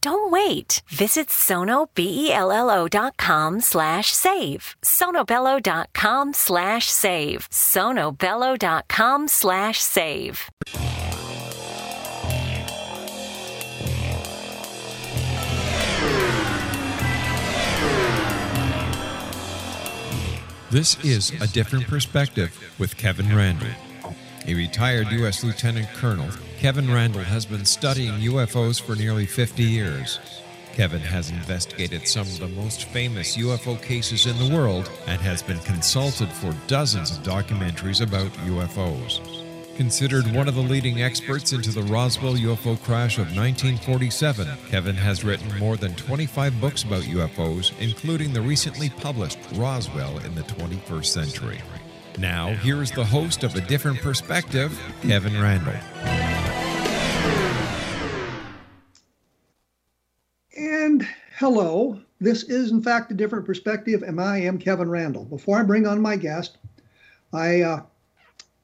Don't wait. Visit sonobello.com slash save. sonobello.com slash save. sonobello.com slash save. This is A Different Perspective with Kevin Randle, A retired U.S. Lieutenant Colonel, Kevin Randle has been studying UFOs for nearly 50 years. Kevin has investigated some of the most famous UFO cases in the world and has been consulted for dozens of documentaries about UFOs. Considered one of the leading experts into the Roswell UFO crash of 1947, Kevin has written more than 25 books about UFOs, including the recently published Roswell in the 21st Century. Now, here is the host of A Different Perspective, Kevin Randle. And hello, this is in fact A Different Perspective, and I am Kevin Randle. Before I bring on my guest, I uh,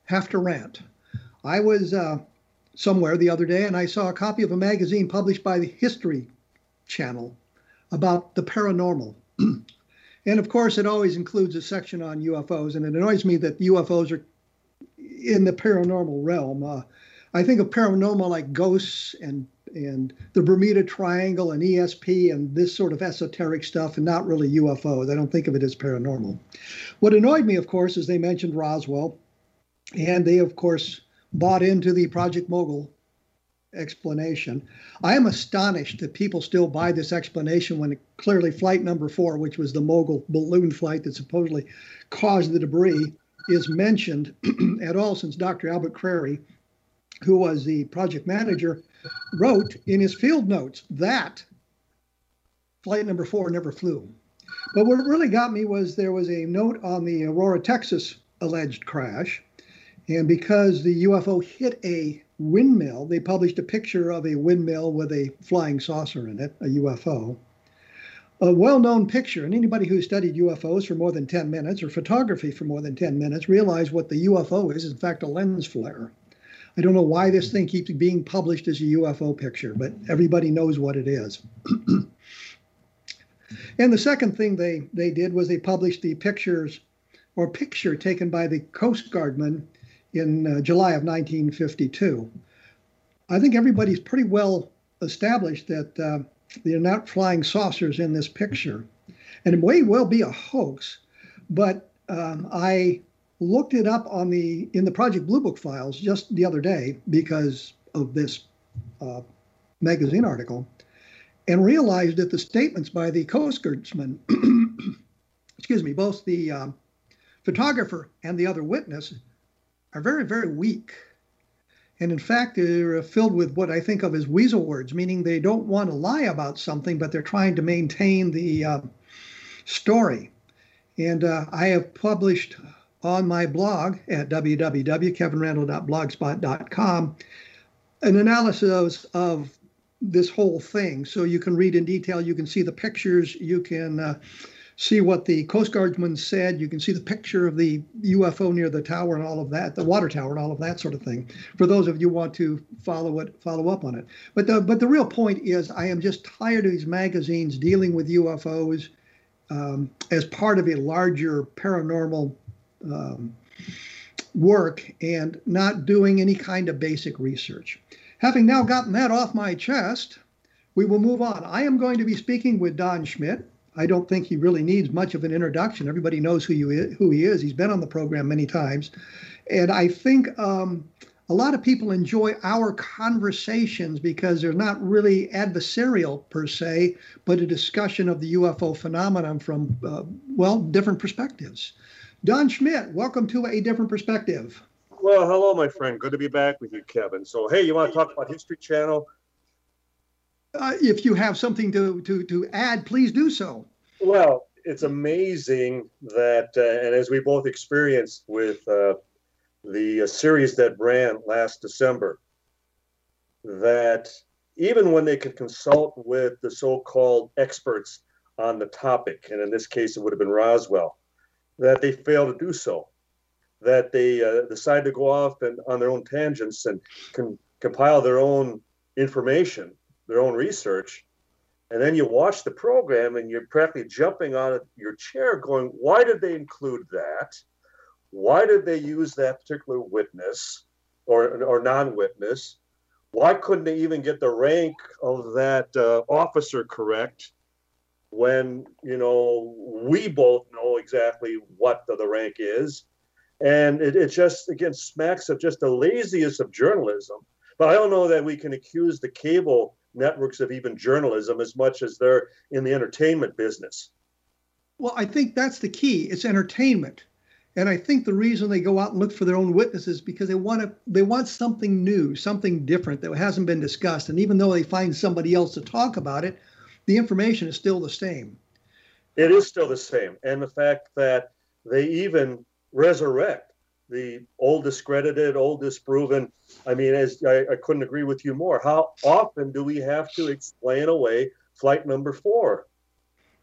have to rant. I was uh, somewhere the other day and I saw a copy of a magazine published by the History Channel about the paranormal. And of course, it always includes a section on UFOs, and it annoys me that UFOs are in the paranormal realm. Uh, I think of paranormal like ghosts and and the Bermuda Triangle and ESP and this sort of esoteric stuff, and not really UFOs. I don't think of it as paranormal. What annoyed me, of course, is they mentioned Roswell, and they, of course, bought into the Project Mogul explanation. I am astonished that people still buy this explanation when clearly flight number four, which was the mogul balloon flight that supposedly caused the debris, is mentioned at all since Dr. Albert Crary, who was the project manager, wrote in his field notes that flight number four never flew. But what really got me was there was a note on the Aurora, Texas alleged crash. And because the UFO hit a windmill. They published a picture of a windmill with a flying saucer in it, a UFO. A well known picture, and anybody who studied UFOs for more than 10 minutes or photography for more than 10 minutes realize what the UFO is, in fact, a lens flare. I don't know why this thing keeps being published as a UFO picture, but everybody knows what it is. and the second thing they, they did was they published the pictures or picture taken by the Coast Guardman in uh, July of 1952. I think everybody's pretty well established that uh, they're not flying saucers in this picture. And it may well be a hoax, but um, I looked it up on the in the Project Blue Book files just the other day because of this uh, magazine article, and realized that the statements by the Coast Guardsman, excuse me, both the uh, photographer and the other witness are very, very weak. And in fact, they're filled with what I think of as weasel words, meaning they don't want to lie about something, but they're trying to maintain the uh, story. And uh, I have published on my blog at www.kevinrandle.blogspot.com an analysis of this whole thing. So you can read in detail, you can see the pictures, you can uh, see what the Coast Guardsman said. You can see the picture of the UFO near the tower and all of that, the water tower and all of that sort of thing. For those of you who want to follow it, follow up on it. But the but the real point is, I am just tired of these magazines dealing with UFOs um, as part of a larger paranormal. Um, work and not doing any kind of basic research. Having now gotten that off my chest, we will move on. I am going to be speaking with Don Schmitt. I don't think he really needs much of an introduction. Everybody knows who you who he is. He's been on the program many times, and I think um, a lot of people enjoy our conversations because they're not really adversarial per se, but a discussion of the UFO phenomenon from, uh, well, different perspectives. Don Schmitt, welcome to A Different Perspective. Well, hello, my friend. Good to be back with you, Kevin. So, hey, you want to talk about History Channel? Uh, if you have something to, to, to add, please do so. Well, it's amazing that, uh, and as we both experienced with uh, the uh, series that ran last December, that even when they could consult with the so-called experts on the topic, and in this case it would have been Roswell, that they failed to do so, that they uh, decide to go off and on their own tangents and can compile their own information, their own research, and then you watch the program and you're practically jumping on your chair, going, "Why did they include that?" Why did they use that particular witness or, or non witness? Why couldn't they even get the rank of that uh, officer correct when, you know, we both know exactly what the, the rank is? And it, it just, again, smacks of just the laziest of journalism. But I don't know that we can accuse the cable networks of even journalism as much as they're in the entertainment business. Well, I think that's the key. It's entertainment. And I think the reason they go out and look for their own witnesses because they want to they want something new, something different that hasn't been discussed. And even though they find somebody else to talk about it, the information is still the same. It is still the same. And the fact that they even resurrect the old discredited, old disproven. I mean, as I, I couldn't agree with you more. How often do we have to explain away flight number four?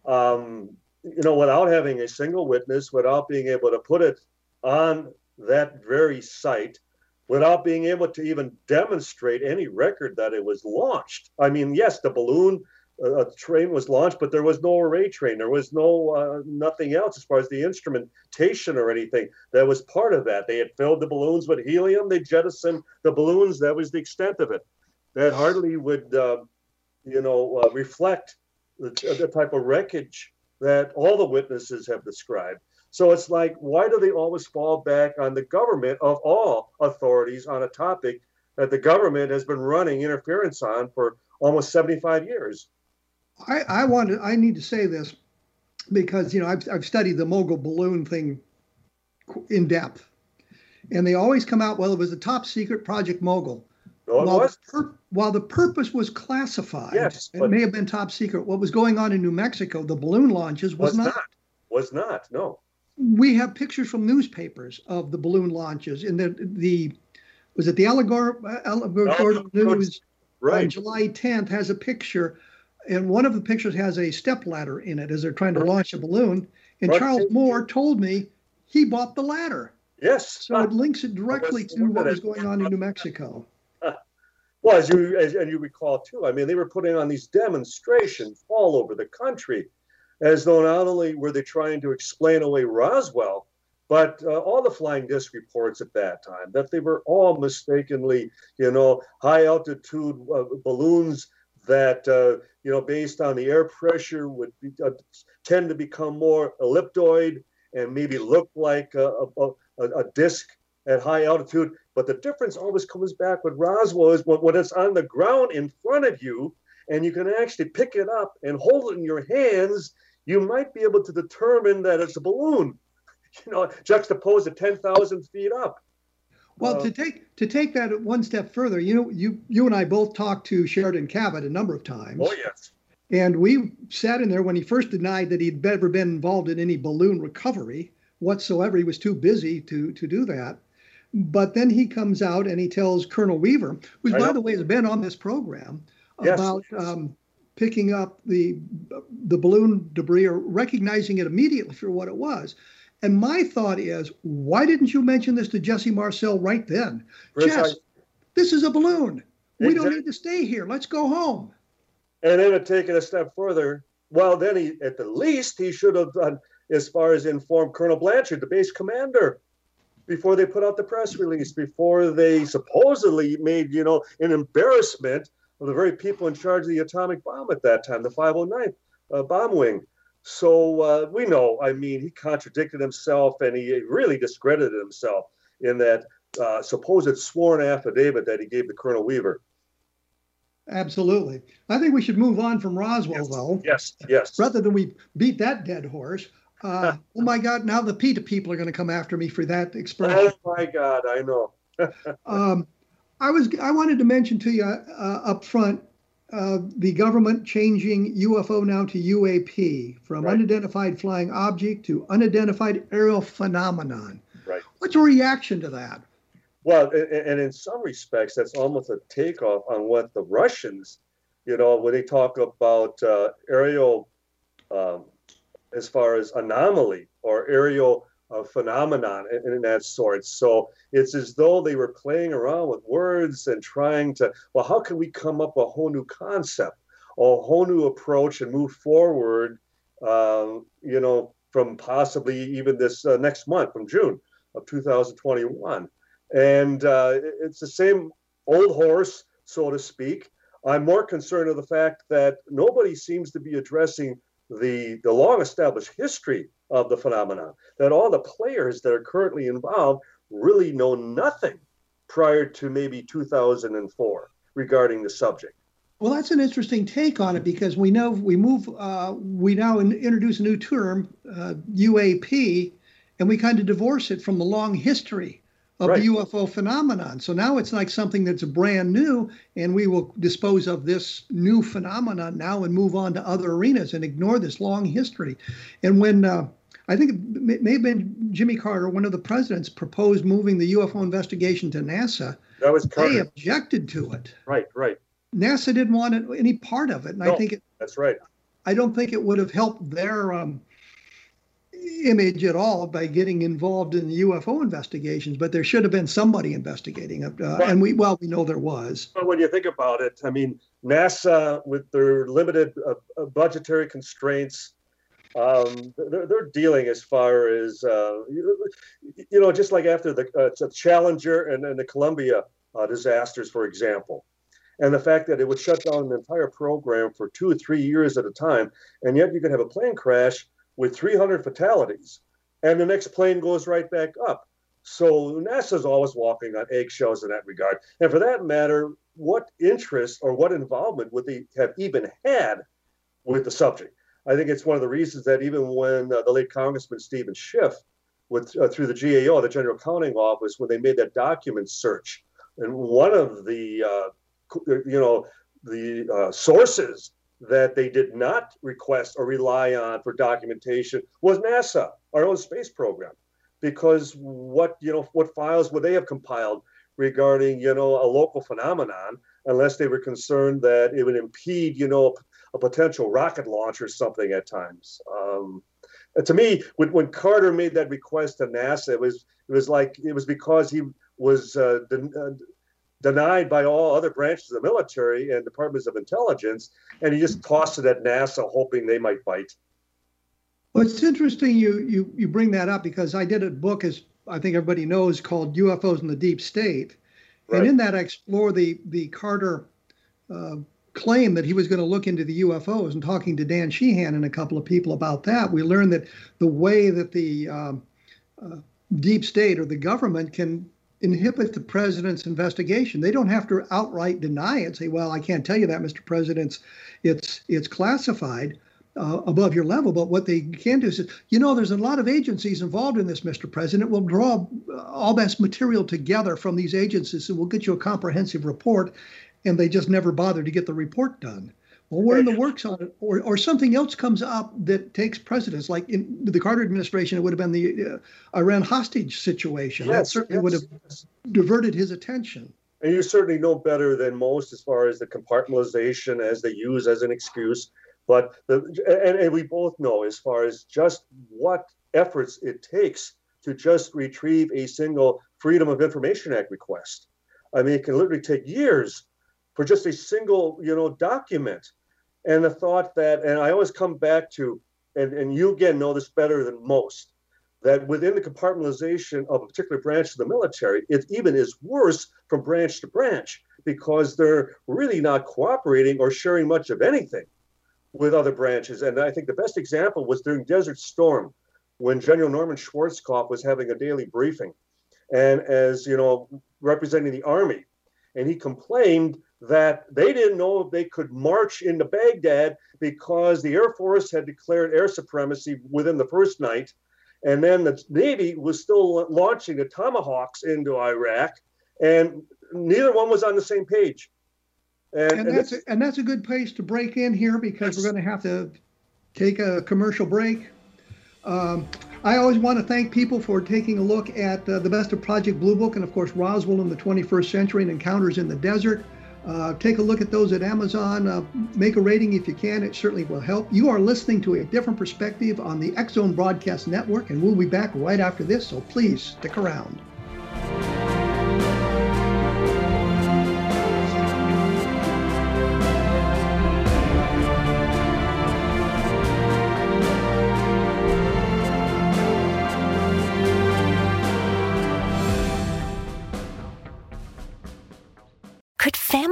Um, you know, without having a single witness, without being able to put it on that very site, without being able to even demonstrate any record that it was launched. I mean, yes, the balloon uh, train was launched, but there was no array train. There was no uh, nothing else as far as the instrumentation or anything that was part of that. They had filled the balloons with helium. They jettisoned the balloons. That was the extent of it. That hardly would, uh, you know, uh, reflect the, the type of wreckage that all the witnesses have described. So it's like, why do they always fall back on the government of all authorities on a topic that the government has been running interference on for almost 75 years? I, I wanted, I need to say this because, you know, I've, I've studied the mogul balloon thing in depth. And they always come out, well, it was a top secret Project Mogul. No, while. The pur- while the purpose was classified, yes, it may have been top secret. What was going on in New Mexico, the balloon launches, was, was not. not. Was not. No. We have pictures from newspapers of the balloon launches, and the the was it the Allegor Alamogordo News right. on July 10th has a picture, and one of the pictures has a step ladder in it as they're trying to launch a balloon. And right. Charles Moore told me he bought the ladder. Yes. So it links it directly to what was going on in New Mexico. Well, as you as, and you recall too, I mean, they were putting on these demonstrations all over the country, as though not only were they trying to explain away Roswell, but uh, all the flying disc reports at that time that they were all mistakenly, you know, high altitude uh, balloons that uh, you know, based on the air pressure, would be, uh, tend to become more elliptoid and maybe look like a, a, a disc at high altitude. But the difference always comes back with Roswell is when, when it's on the ground in front of you and you can actually pick it up and hold it in your hands, you might be able to determine that it's a balloon, you know, juxtaposed at 10,000 feet up. Well, to take to take that one step further, you know, you you and I both talked to Sheridan Cavitt a number of times. Oh yes. And we sat in there when he first denied that he'd ever been involved in any balloon recovery whatsoever. He was too busy to to do that. But then he comes out and he tells Colonel Weaver, who, by the way, has been on this program, yes. about um, picking up the the balloon debris or recognizing it immediately for what it was. And my thought is, why didn't you mention this to Jesse Marcel right then? Chris, Jess, I, this is a balloon. We Exactly. don't need to stay here. Let's go home. and then to take it a step further, well, then he, at the least, he should have done as far as informed Colonel Blanchard, the base commander, before they put out the press release, before they supposedly made, you know, an embarrassment of the very people in charge of the atomic bomb at that time, the 509th uh, bomb wing. So uh, we know, I mean, he contradicted himself and he really discredited himself in that uh, supposed sworn affidavit that he gave to Colonel Weaver. Absolutely. I think we should move on from Roswell, Yes. though, Yes, yes. rather than we beat that dead horse. Uh, oh my God! Now the PETA people are going to come after me for that expression. Oh my God, I know. Um, I was I wanted to mention to you uh, up front uh, the government changing UFO now to UAP from Right. unidentified flying object to unidentified aerial phenomenon. Right. What's your reaction to that? Well, and in some respects, that's almost a takeoff on what the Russians, you know, when they talk about uh, aerial, um, as far as anomaly or aerial uh, phenomenon and, and that sort. So it's as though they were playing around with words and trying to, well, how can we come up a whole new concept, or a whole new approach, and move forward, um, you know, from possibly even this uh, next month, from June of 2021 and uh, it's the same old horse, so to speak. I'm more concerned of the fact that nobody seems to be addressing the the long established history of the phenomenon. That all the players that are currently involved really know nothing prior to maybe 2004 regarding the subject. Well, that's an interesting take on it because we know we move uh, we now in, introduce a new term uh, UAP, and we kind of divorce it from the long history of Right. the UFO phenomenon. So now it's like something that's brand new, and we will dispose of this new phenomenon now and move on to other arenas and ignore this long history. And when uh, I think it may may have been Jimmy Carter, one of the presidents, proposed moving the UFO investigation to NASA, That was Carter. they objected to it. Right, right. NASA didn't want it- any part of it, and I think it, That's right. I don't think it would have helped their um, image at all by getting involved in the UFO investigations. But there should have been somebody investigating it, uh, and we well we know there was. But when you think about it, I mean, NASA, with their limited uh, uh, budgetary constraints, um, they're, dealing as far as, uh, you, you know, just like after the uh, Challenger and, and the Columbia uh, disasters, for example. And the fact that it would shut down an entire program for two or three years at a time, and yet you could have a plane crash with 300 fatalities, and the next plane goes right back up. So NASA's always walking on eggshells in that regard. And for that matter, what interest or what involvement would they have even had with the subject? I think it's one of the reasons that even when uh, the late Congressman Steven Schiff, with uh, through the GAO, the General Accounting Office, when they made that document search, and one of the uh, you know the uh, sources that they did not request or rely on for documentation was NASA, our own space program. Because what you know what files would they have compiled regarding you know a local phenomenon unless they were concerned that it would impede you know a potential rocket launch or something at times. Um, to me when, when carter made that request to nasa it was it was like it was because he was uh, den- uh, denied by all other branches of the military and departments of intelligence and he just tossed it at nasa hoping they might bite. Well, it's interesting you you you bring that up because I did a book, as I think everybody knows, called UFOs in the Deep State, Right. and in that I explore the the Carter uh, claim that he was going to look into the UFOs. And talking to Dan Sheehan and a couple of people about that, we learned that the way that the um, uh, deep state or the government can inhibit the president's investigation. They don't have to outright deny it. Say, "Well, I can't tell you that, Mr. President. It's it's classified." uh, above your level. But what they can do is, you know, there's a lot of agencies involved in this, Mr. President. We'll draw uh, all this material together from these agencies and we'll get you a comprehensive report. And they just never bother to get the report done. Well, we're in the works on it, or, or something else comes up that takes precedence. Like in the Carter administration, it would have been the uh, Iran hostage situation. that Yes, certainly would have yes, yes. diverted his attention. And you certainly know better than most as far as the compartmentalization as they use as an excuse. But the and, and we both know as far as just what efforts it takes to just retrieve a single Freedom of Information Act request. I mean, it can literally take years for just a single, you know, document. And the thought that, and I always come back to, and, and you again know this better than most, that within the compartmentalization of a particular branch of the military, it even is worse from branch to branch because they're really not cooperating or sharing much of anything with other branches. And I think the best example was during Desert Storm when General Norman Schwarzkopf was having a daily briefing. and as you know, representing the army. And he complained that they didn't know if they could march into Baghdad because the Air Force had declared air supremacy within the first night. And then the Navy was still launching the Tomahawks into Iraq, and neither one was on the same page. And, and, and that's a, and that's a good place to break in here because we're going to have to take a commercial break. Um, I always want to thank people for taking a look at uh, the best of Project Blue Book and, of course, Roswell in the 21st Century and Encounters in the Desert. Uh, take a look at those at Amazon. Uh, make a rating if you can. It certainly will help. You are listening to a different perspective on the Zone Broadcast Network, and we'll be back right after this, so please stick around.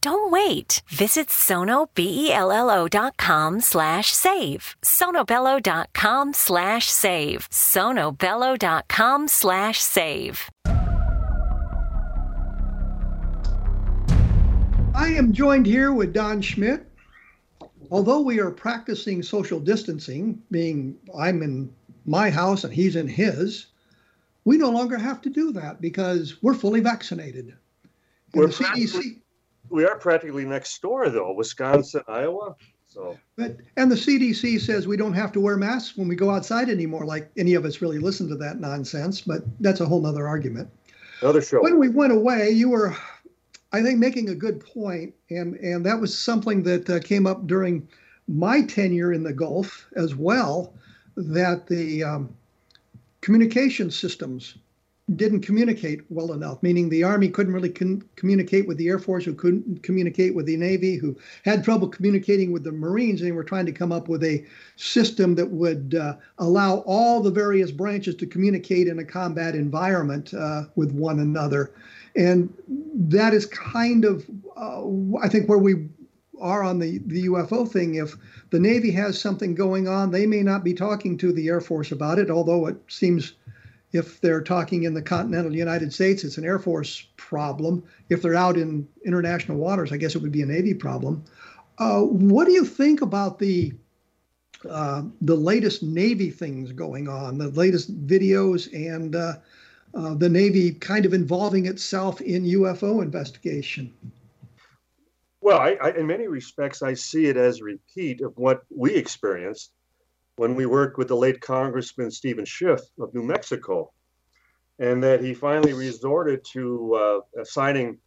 don't wait. Visit sonobello.com slash save. sonobello.com slash save. sonobello.com slash save. I am joined here with Don Schmitt. Although we are practicing social distancing, being I'm in my house and he's in his, we no longer have to do that because we're fully vaccinated. And we're the CDC, we are practically next door though, Wisconsin, Iowa. So. But and the CDC says we don't have to wear masks when we go outside anymore. Like any of us really listen to that nonsense, but that's a whole other argument. Another show. When we went away, you were, I think, making a good point, and and that was something that uh, came up during my tenure in the Gulf as well. That the um, communication systems didn't communicate well enough, meaning the Army couldn't really con- communicate with the Air Force, who couldn't communicate with the Navy, who had trouble communicating with the Marines, and they were trying to come up with a system that would uh, allow all the various branches to communicate in a combat environment uh, with one another. And that is kind of, uh, I think, where we are on the, the UFO thing. If the Navy has something going on, they may not be talking to the Air Force about it, although it seems if they're talking in the continental United States, it's an Air Force problem. If they're out in international waters, I guess it would be a Navy problem. Uh, what do you think about the uh, the latest Navy things going on, the latest videos, and uh, uh the Navy kind of involving itself in UFO investigation? Well, I, I, in many respects, I see it as a repeat of what we experienced when we worked with the late Congressman Steven Schiff of New Mexico, and that he finally resorted to uh, assigning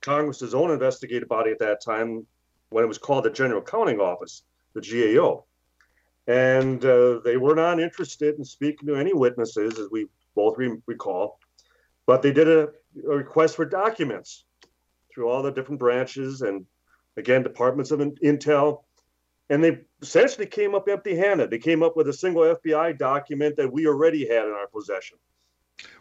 Congress's own investigative body at that time, when it was called the General Accounting Office, the GAO. And uh, they were not interested in speaking to any witnesses, as we both re- recall, but they did a, a request for documents through all the different branches and again departments of in- intel and they essentially came up empty-handed. They came up with a single FBI document that we already had in our possession.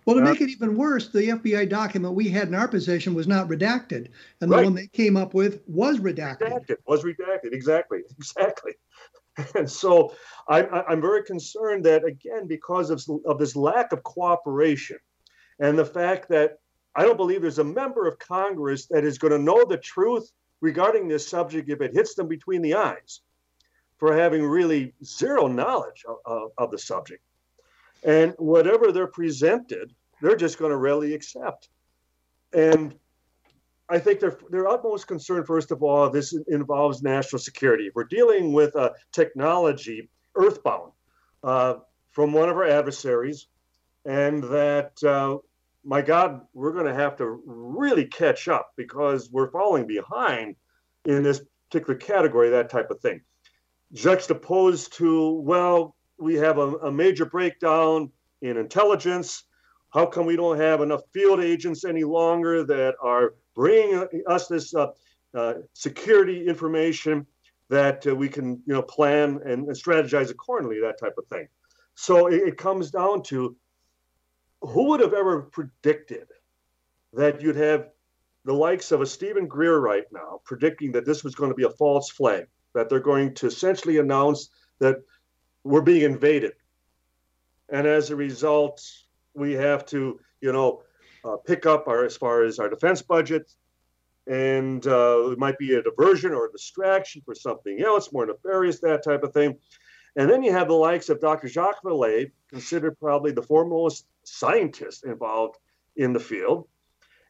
Well, to uh, make it even worse, the FBI document we had in our possession was not redacted, and right. the one they came up with was redacted. redacted. Was redacted. Exactly. Exactly. And so I'm, I'm very concerned that again because of, of this lack of cooperation, and the fact that I don't believe there's a member of Congress that is going to know the truth regarding this subject if it hits them between the eyes for having really zero knowledge of, of, of the subject. And whatever they're presented, they're just going to readily accept. And I think their their utmost concern, first of all, this involves national security. We're dealing with a technology earthbound. Uh, from one of our adversaries, and that uh, my God, we're going to have to really catch up because we're falling behind in this particular category, that type of thing. Juxtaposed to, well, we have a, a major breakdown in intelligence. How come we don't have enough field agents any longer that are bringing us this uh, uh, security information that uh, we can, you know, plan and, and, strategize accordingly, that type of thing. So it, it comes down to who would have ever predicted that you'd have the likes of a Steven Greer right now predicting that this was going to be a false flag, that they're going to essentially announce that we're being invaded. And as a result, we have to, you know, uh, pick up our as far as our defense budget, and uh, it might be a diversion or a distraction for something else, more nefarious, that type of thing. And then you have the likes of Dr. Jacques Vallée, considered probably the foremost scientist involved in the field.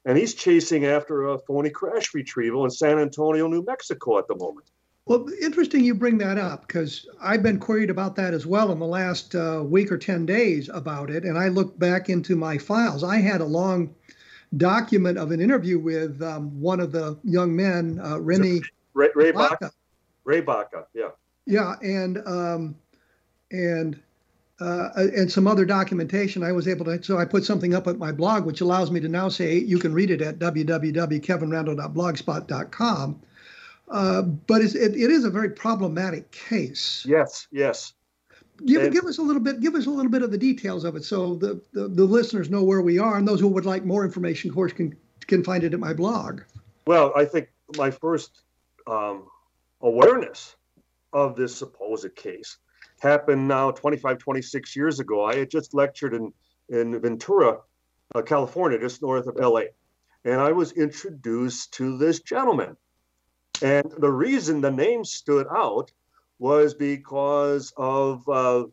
And he's chasing after a phony crash retrieval in San Antonio, New Mexico at the moment. Well, interesting you bring that up because I've been queried about that as well in the last uh, week or 10 days about it. And I looked back into my files. I had a long document of an interview with um, one of the young men, uh, Remy Ray, Ray Baca. Baca. Ray Baca, yeah. Yeah, and um, and uh, and some other documentation. I was able to, so I put something up at my blog, which allows me to now say you can read it at www.kevinrandle.blogspot.com. Uh, but it, it is a very problematic case. Yes, yes. Give, and, give us a little bit. Give us a little bit of the details of it, so the, the, the listeners know where we are, and those who would like more information, of course, can can find it at my blog. Well, I think my first um, awareness of this supposed case happened now 25, 26 years ago. I had just lectured in, in Ventura, uh, California, just north of LA. And I was introduced to this gentleman. And the reason the name stood out was because of uh,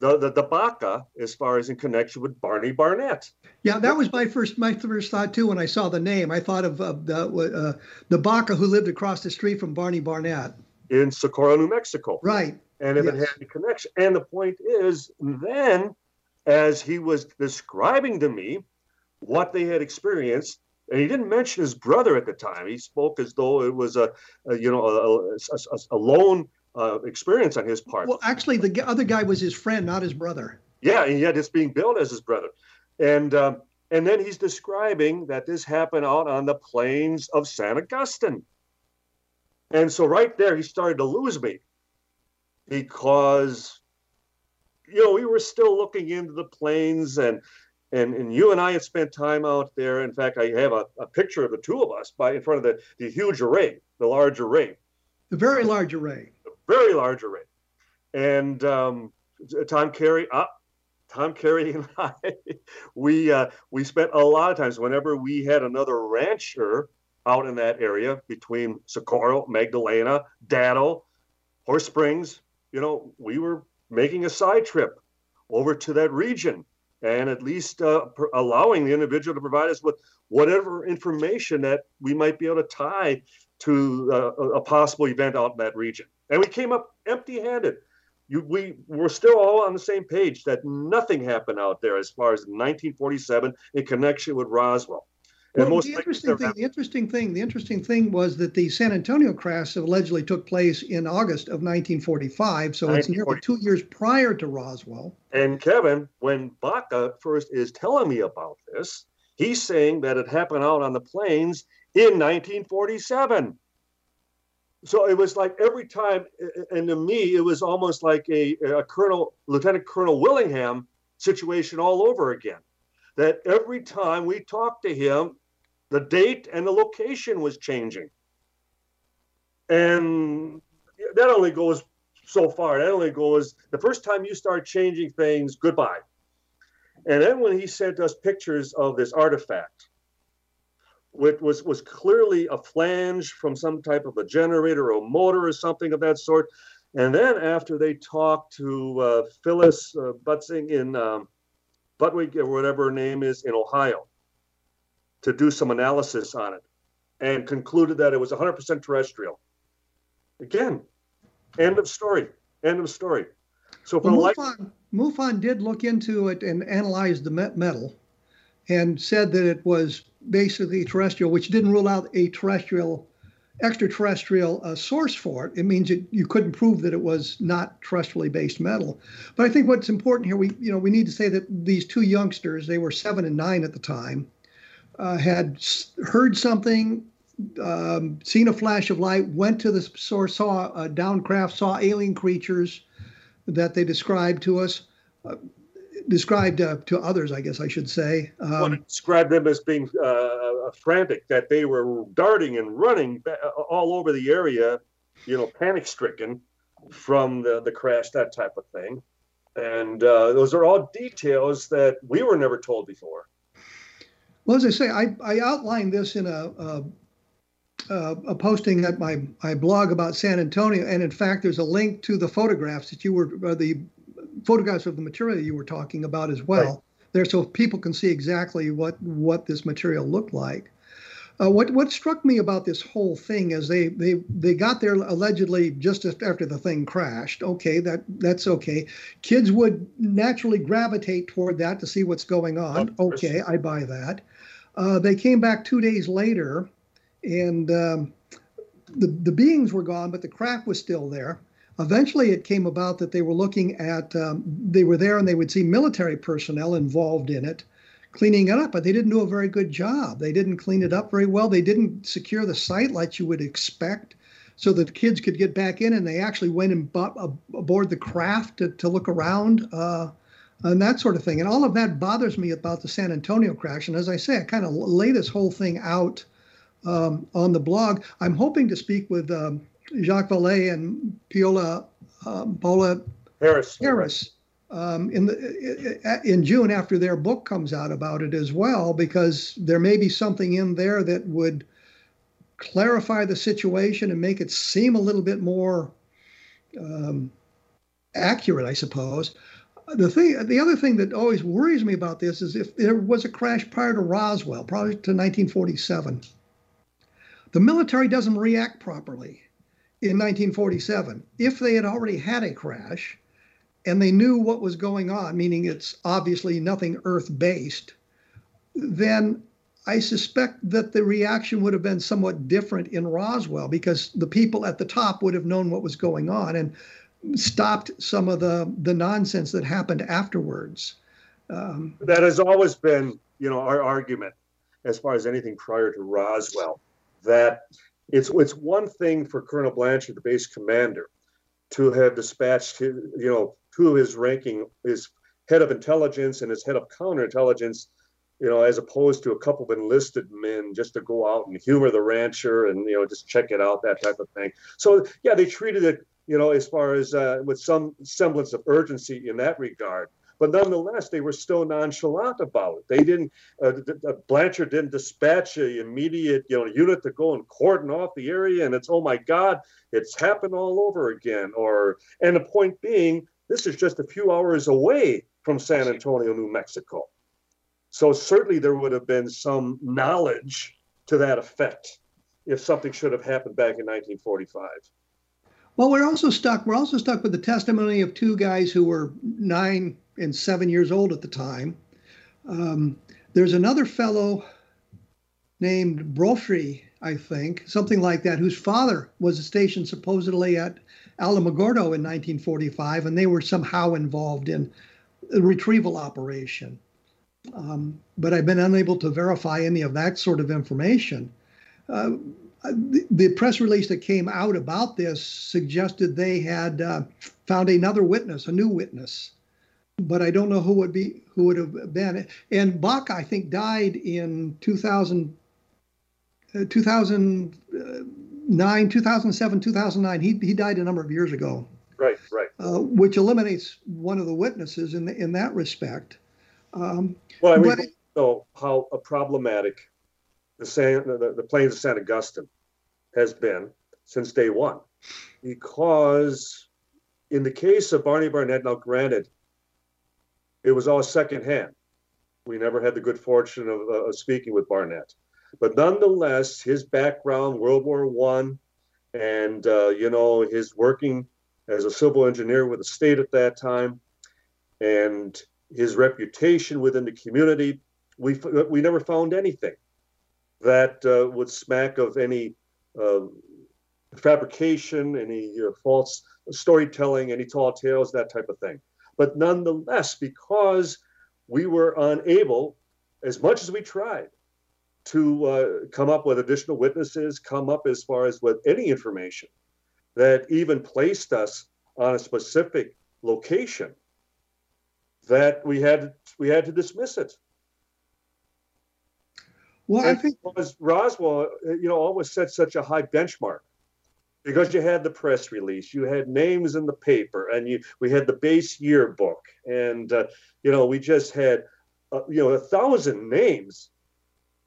the, the, the Baca, as far as in connection with Barney Barnett. Yeah, that was my first my first thought too when I saw the name. I thought of uh, the uh, the Baca who lived across the street from Barney Barnett in Socorro, New Mexico. Right and if yes. it had a connection. And the point is, then as he was describing to me what they had experienced, and he didn't mention his brother at the time. He spoke as though it was a, a you know a, a, a lone uh, experience on his part. Well, actually, the other guy was his friend, not his brother. Yeah, and yet it's being billed as his brother, and um, and then he's describing that this happened out on the plains of San Agustin. And so right there, he started to lose me because you know we were still looking into the plains and and and you and I have spent time out there. In fact, I have a, a picture of the two of us by in front of the, the huge array, the large array, the very large array, the very large array, and um, Tom Carey. Uh, Tom Carey and I, we uh, we spent a lot of times whenever we had another rancher out in that area between Socorro, Magdalena, Datil, Horse Springs, you know, we were making a side trip over to that region and at least uh, allowing the individual to provide us with whatever information that we might be able to tie to uh, a possible event out in that region. And we came up empty handed. we were still all on the same page that nothing happened out there as far as 1947 in connection with Roswell. Well, the interesting thing, the interesting thing, the interesting thing was that the San Antonio crash allegedly took place in August of 1945, so it's nearly two years prior to Roswell. And Kevin, when Baca first is telling me about this, he's saying that it happened out on the plains in 1947. So it was like every time, and to me, it was almost like a, a Colonel, Lieutenant Colonel Willingham situation all over again that every time we talked to him, the date and the location was changing. And that only goes so far. That only goes the first time you start changing things, goodbye. And then when he sent us pictures of this artifact, which was, was clearly a flange from some type of a generator or motor or something of that sort. And then after they talked to uh, Phyllis uh, Butzing in um, or whatever her name is in Ohio, to do some analysis on it and concluded that it was 100% terrestrial. Again, end of story. End of story. So for well, move on. MUFON did look into it and analyze the metal and said that it was basically terrestrial, which didn't rule out a terrestrial, extraterrestrial uh, source for it. It means it, you couldn't prove that it was not terrestrially based metal. But I think what's important here, we you know we need to say that these two youngsters, they were seven and nine at the time, uh, had heard something. Um, seen a flash of light, went to the source, saw a downcraft, saw alien creatures that they described to us. Uh, described uh, to others, I guess I should say. Um, described them as being uh, uh, frantic, that they were darting and running uh, all over the area, you know, panic stricken from the, the crash, that type of thing. And uh, those are all details that we were never told before. Well, as I say, I, I outlined this in a, a, a posting at my, my blog about San Antonio. And in fact, there's a link to the photographs that you were, uh, the photographs of the material you were talking about as well. Right. There, so people can see exactly what what this material looked like. Uh, what what struck me about this whole thing is they they they got there allegedly just after the thing crashed. Okay, that that's okay. Kids would naturally gravitate toward that to see what's going on. Okay, I buy that. Uh, they came back two days later, and um, the the beings were gone, but the craft was still there. Eventually, it came about that they were looking at, um, they were there and they would see military personnel involved in it, cleaning it up, but they didn't do a very good job. They didn't clean it up very well. They didn't secure the site like you would expect so that kids could get back in and they actually went and bought, uh, aboard the craft to, to look around uh, and that sort of thing. And all of that bothers me about the San Antonio crash. And as I say, I kind of lay this whole thing out um, on the blog. I'm hoping to speak with um, Jacques Vallée and Piola uh, Bola Harris. Harris um, in the in June after their book comes out about it as well, because there may be something in there that would clarify the situation and make it seem a little bit more um, accurate, I suppose. The thing, the other thing that always worries me about this is if there was a crash prior to Roswell, probably to 1947, the military doesn't react properly in 1947. If they had already had a crash and they knew what was going on, meaning it's obviously nothing Earth based, then I suspect that the reaction would have been somewhat different in Roswell because the people at the top would have known what was going on and stopped some of the, the nonsense that happened afterwards. Um, that has always been, you know, our argument as far as anything prior to Roswell, that it's it's one thing for Colonel Blanchard, the base commander, to have dispatched you know two of his ranking his head of intelligence and his head of counterintelligence, you know, as opposed to a couple of enlisted men just to go out and humor the rancher and you know just check it out that type of thing. So yeah, they treated it you know as far as uh, with some semblance of urgency in that regard. But nonetheless, they were still nonchalant about it. They didn't. Uh, Blanchard didn't dispatch a immediate, you know, unit to go and cordon off the area. And it's oh my God, it's happened all over again. Or and the point being, this is just a few hours away from San Antonio, New Mexico. So certainly there would have been some knowledge to that effect if something should have happened back in 1945. Well, we're also stuck. We're also stuck with the testimony of two guys who were nine and seven years old at the time. Um, there's another fellow named Brofri, I think, something like that, whose father was stationed supposedly at Alamogordo in 1945, and they were somehow involved in a retrieval operation. Um, but I've been unable to verify any of that sort of information. Uh, the, the, press release that came out about this suggested they had uh, found another witness, a new witness, but I don't know who would be who would have been. And Bach, I think, died in 2000, uh, 2009, 2007, 2009. He he died a number of years ago. Right, right. Uh, which eliminates one of the witnesses in the, in that respect. Um, well, I mean, but, know how problematic the, San, the, the plains of St. Augustine has been since day one, because in the case of Barney Barnett, now granted, it was all secondhand. We never had the good fortune of, uh, of speaking with Barnett, but nonetheless, his background, World War One, and uh, you know his working as a civil engineer with the state at that time, and his reputation within the community, we we never found anything that uh, would smack of any uh, fabrication, any uh, false storytelling, any tall tales, that type of thing. But nonetheless, because we were unable, as much as we tried, to uh, come up with additional witnesses, come up as far as with any information that even placed us on a specific location, that we had we had to dismiss it. Well, and I think because Roswell, you know, always set such a high benchmark because you had the press release, you had names in the paper, and you we had the base yearbook, and uh, you know we just had uh, you know a thousand names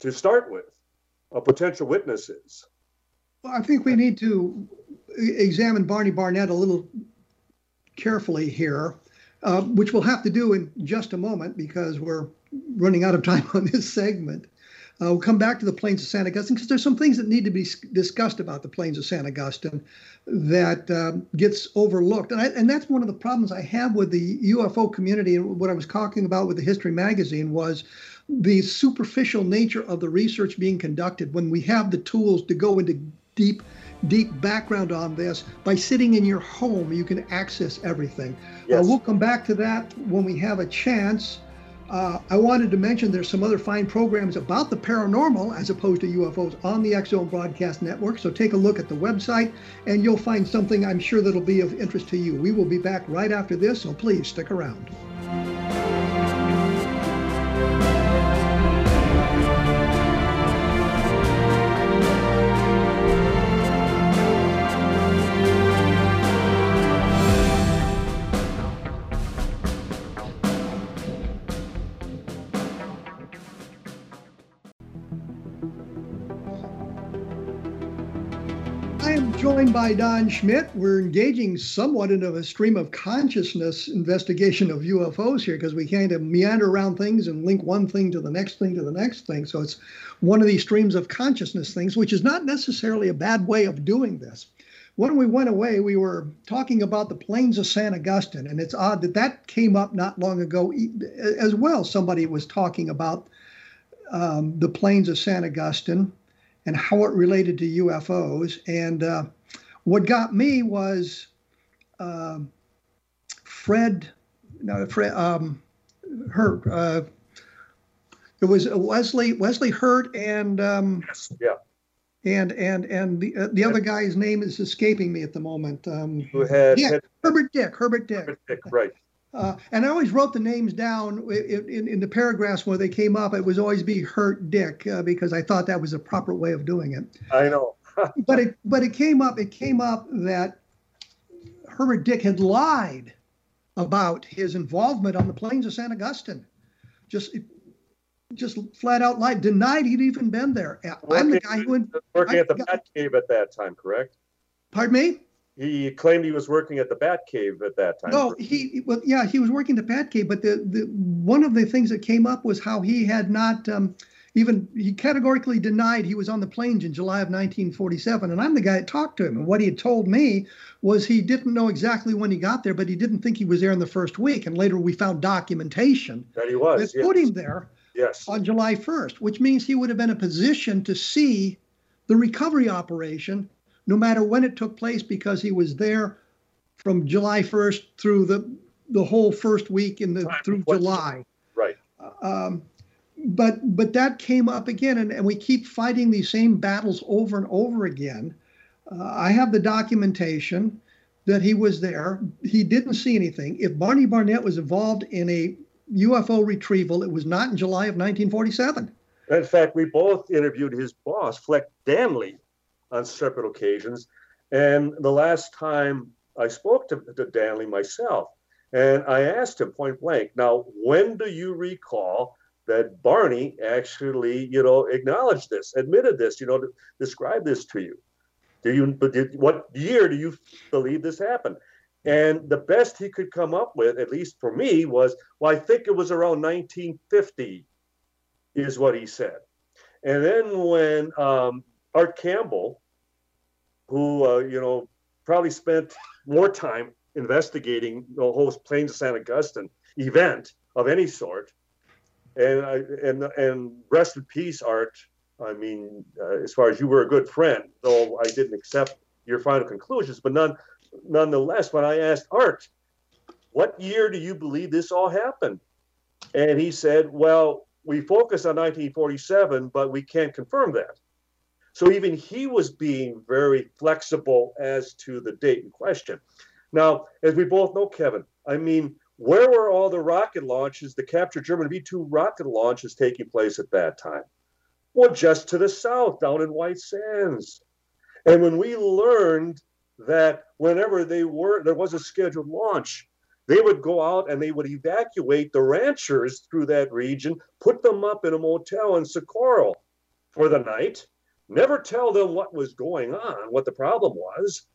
to start with of potential witnesses. Well, I think we need to examine Barney Barnett a little carefully here, uh, which we'll have to do in just a moment because we're running out of time on this segment. Uh, we'll come back to the plains of San Agustin because there's some things that need to be discussed about the plains of San Agustin that um, gets overlooked, and I, and that's one of the problems I have with the UFO community. And what I was talking about with the History magazine was the superficial nature of the research being conducted when we have the tools to go into deep deep background on this by sitting in your home you can access everything yes. uh, we'll come back to that when we have a chance uh, I wanted to mention there's some other fine programs about the paranormal as opposed to UFOs on the Zone Broadcast Network. So take a look at the website and you'll find something I'm sure that'll be of interest to you. We will be back right after this, so please stick around. By Don Schmitt. We're engaging somewhat into a stream of consciousness investigation of UFOs here because we kind of meander around things and link one thing to the next thing to the next thing. So it's one of these streams of consciousness things, which is not necessarily a bad way of doing this. When we went away, we were talking about the plains of San Agustin, and it's odd that that came up not long ago as well. Somebody was talking about um, the plains of San Agustin and how it related to UFOs. And uh, what got me was uh, Fred, no, Fred, um, Hurt. Uh, it was Wesley Wesley Hurt and um, yes, yeah, and and and the uh, the other guy's name is escaping me at the moment. Um, Who had, yeah, had, Herbert Dick. Herbert Dick. Herbert Dick, right. Uh, and I always wrote the names down in, in, in, the paragraphs where they came up. It was always be Hurt Dick uh, because I thought that was a proper way of doing it. I know. But it but it came up. It came up that Herbert Dick had lied about his involvement on the plains of San Agustin. Just just flat out lied, denied he'd even been there. Working, I'm the guy who went, working at the Bat Cave at that time, correct? Pardon me. He claimed he was working at the Bat Cave at that time. No, he well, yeah, he was working at the Bat Cave, but the, the one of the things that came up was how he had not um, even he categorically denied he was on the planes in July of 1947. And I'm the guy that talked to him, and what he had told me was he didn't know exactly when he got there, but he didn't think he was there in the first week. And later we found documentation that he was that yes. put him there yes. on July 1st, which means he would have been in a position to see the recovery operation no matter when it took place because he was there from July 1st through the the whole first week in the through July. Right. Um, but but that came up again, and, and we keep fighting these same battles over and over again. Uh, I have the documentation that he was there. He didn't see anything. If Barney Barnett was involved in a UFO retrieval, it was not in July of 1947. In fact, we both interviewed his boss, Fleck Danley, on separate occasions. And the last time I spoke to, to Danley myself, and I asked him point blank, now, when do you recall that Barney actually, you know, acknowledged this, admitted this, you know, to describe this to you? Do you, did, what year do you believe this happened? And the best he could come up with, at least for me, was, well, I think it was around 1950, is what he said. And then when um, Art Campbell who uh, you know probably spent more time investigating the whole plains of San Agustin. event of any sort. And I, and and rest in peace, Art. I mean, uh, as far as you were a good friend, though I didn't accept your final conclusions, but none, nonetheless, when I asked Art, what year do you believe this all happened? And he said, well, we focus on 1947, but we can't confirm that. So even he was being very flexible as to the date in question. Now, as we both know, Kevin, I mean, where were all the rocket launches, the captured German V 2 rocket launches taking place at that time? Well, just to the south, down in White Sands. And when we learned that whenever they were there was a scheduled launch, they would go out and they would evacuate the ranchers through that region, put them up in a motel in Socorro for the night, never tell them what was going on, what the problem was.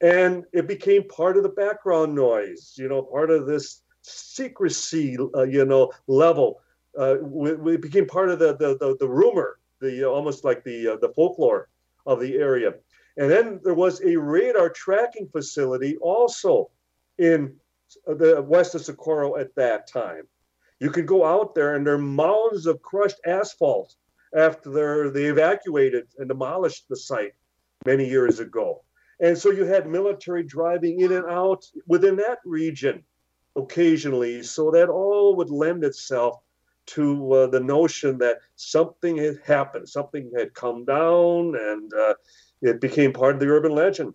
And it became part of the background noise, you know, part of this secrecy, uh, you know, level. Uh, we, we, became part of the, the, the, the rumor, the uh, almost like the, uh, the folklore of the area. And then there was a radar tracking facility also in the west of Socorro at that time. You could go out there and there are mounds of crushed asphalt after they evacuated and demolished the site many years ago. And so you had military driving in and out within that region occasionally. So that all would lend itself to uh, the notion that something had happened, something had come down, and uh, it became part of the urban legend.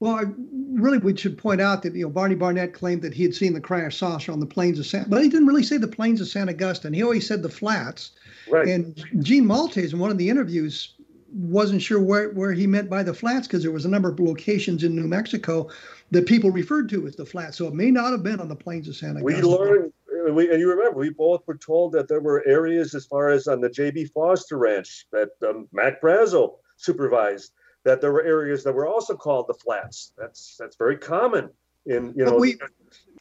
Well, I, really, we should point out that you know Barney Barnett claimed that he had seen the crash saucer on the plains of San, but he didn't really say the plains of San Agustin. He always said the flats. Right. And Jean Maltais, in one of the interviews, wasn't sure where, where he meant by the flats because there was a number of locations in New Mexico that people referred to as the flats. So it may not have been on the plains of San Agustin. We learned, we, and you remember, we both were told that there were areas as far as on the J.B. Foster Ranch that um, Mac Brazel supervised that there were areas that were also called the flats. That's that's very common in you know. We,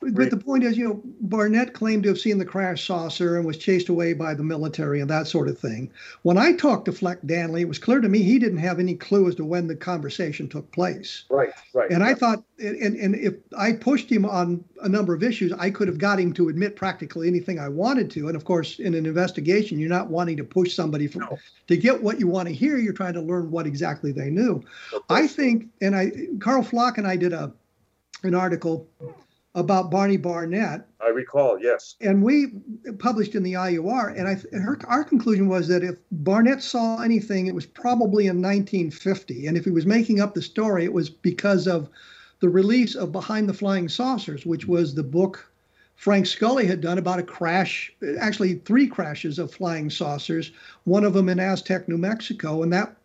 but the point is, you know, Barnett claimed to have seen the crash saucer and was chased away by the military and that sort of thing. When I talked to Fleck Danley, it was clear to me he didn't have any clue as to when the conversation took place. Right, right. And I thought, and, and if I pushed him on a number of issues, I could have got him to admit practically anything I wanted to. And of course, in an investigation, you're not wanting to push somebody from, no. to get what you want to hear. You're trying to learn what exactly they knew. I think, and I, Karl Pflock and I did a an article about Barney Barnett. I recall, yes. And we published in the IUR, and I, her, our conclusion was that if Barnett saw anything, it was probably in 1950. And if he was making up the story, it was because of the release of Behind the Flying Saucers, which was the book Frank Scully had done about a crash, actually three crashes of flying saucers, one of them in Aztec, New Mexico, and that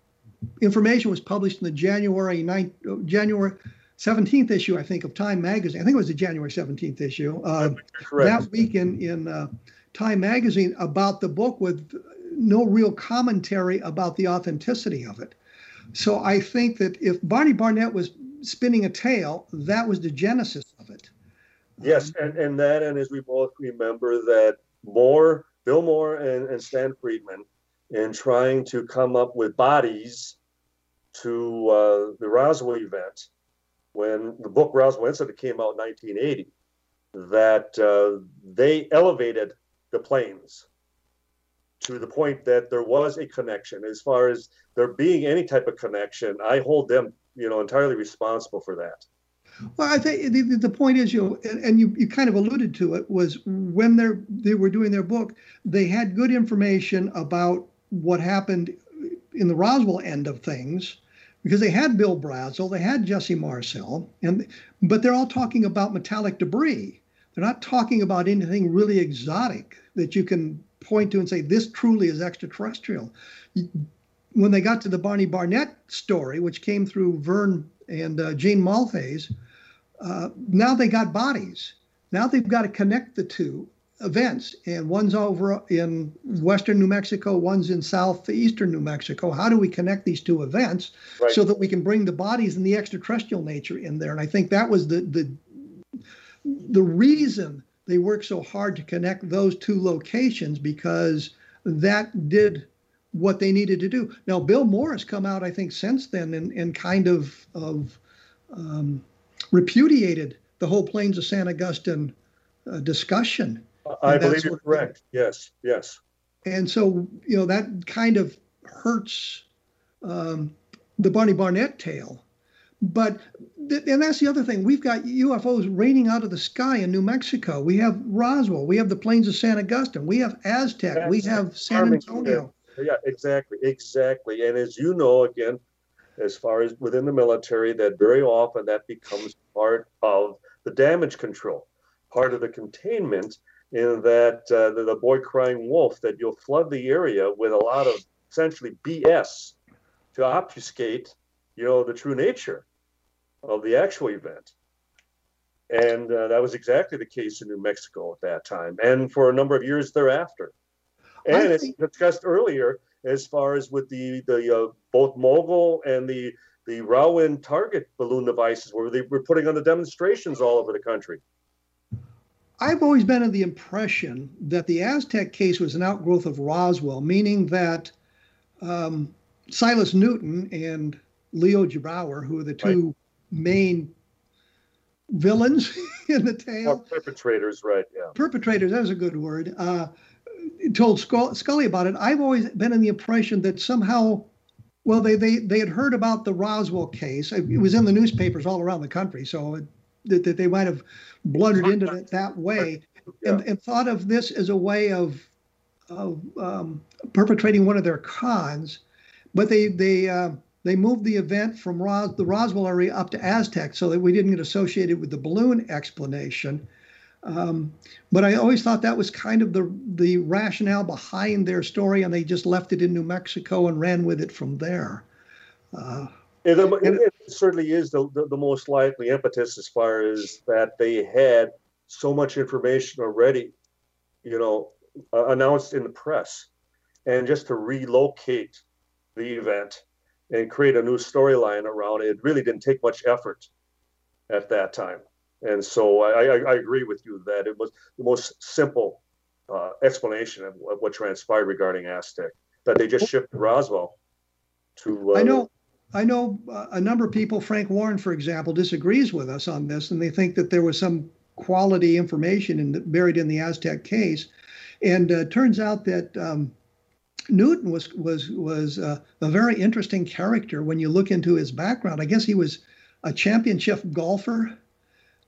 information was published in the January 9, January 17th issue, I think, of Time Magazine. I think it was the January 17th issue. Uh, that week in, in uh, Time Magazine about the book with no real commentary about the authenticity of it. So I think that if Barney Barnett was spinning a tale, that was the genesis of it. Yes, and, and that, and as we both remember, that Moore, Bill Moore, and, and Stan Friedman, in trying to come up with bodies to uh, the Roswell event, when the book Roswell Incident came out in 1980 that uh, they elevated the planes to the point that there was a connection. As far as there being any type of connection, I hold them, you know, entirely responsible for that. Well, I think the, the point is, you know, and you, you kind of alluded to it, was when they they were doing their book, they had good information about what happened in the Roswell end of things, because they had Bill Brazel, they had Jesse Marcel, and but they're all talking about metallic debris. They're not talking about anything really exotic that you can point to and say this truly is extraterrestrial. When they got to the Barney Barnett story, which came through Vern and uh, Jean Maltais, uh, now they got bodies. Now they've got to connect the two events, and one's over in western New Mexico, one's in southeastern New Mexico. How do we connect these two events right. so that we can bring the bodies and the extraterrestrial nature in there? And I think that was the the the reason they worked so hard to connect those two locations because that did what they needed to do. Now, Bill Moore has come out, I think, since then and, and kind of of um, repudiated the whole Plains of San Agustin uh, discussion. I believe you're correct. Yes, yes. And so, you know, that kind of hurts um, the Barney Barnett tale. But, and that's the other thing. We've got UFOs raining out of the sky in New Mexico. We have Roswell. We have the plains of San Agustin. We have Aztec. That's we have San Antonio. Yeah, exactly, exactly. And as you know, again, as far as within the military, that very often that becomes part of the damage control, part of the containment in that uh, the, the boy crying wolf, that you'll flood the area with a lot of essentially BS to obfuscate, you know, the true nature of the actual event. And uh, that was exactly the case in New Mexico at that time, and for a number of years thereafter. And as discussed earlier, as far as with the the uh, both mogul and the the Rawin target balloon devices, where they were putting on the demonstrations all over the country. I've always been of the impression that the Aztec case was an outgrowth of Roswell, meaning that um, Silas Newton and Leo Gebauer, who are the two right. main villains in the tale, or perpetrators, right? Yeah, perpetrators. That was a good word. Uh, told Scully about it. I've always been in the impression that somehow, well, they they they had heard about the Roswell case. It was in the newspapers all around the country, so it, that, that they might have blundered into it that way, yeah. and, and thought of this as a way of of um, perpetrating one of their cons. But they they uh, they moved the event from Ros- the Roswell area up to Aztec so that we didn't get associated with the balloon explanation. Um, but I always thought that was kind of the the rationale behind their story, and they just left it in New Mexico and ran with it from there. Uh, it, certainly is the, the, the, most likely impetus as far as that they had so much information already, you know, uh, announced in the press, and just to relocate the event and create a new storyline around it, it really didn't take much effort at that time. And so I, I, I agree with you that it was the most simple uh, explanation of what transpired regarding Aztec, that they just shipped Roswell to. Uh, I know. I know uh, a number of people, Frank Warren, for example, disagrees with us on this, and they think that there was some quality information in the, buried in the Aztec case. And uh, turns out that um, Newton was was was uh, a very interesting character when you look into his background. I guess he was a championship golfer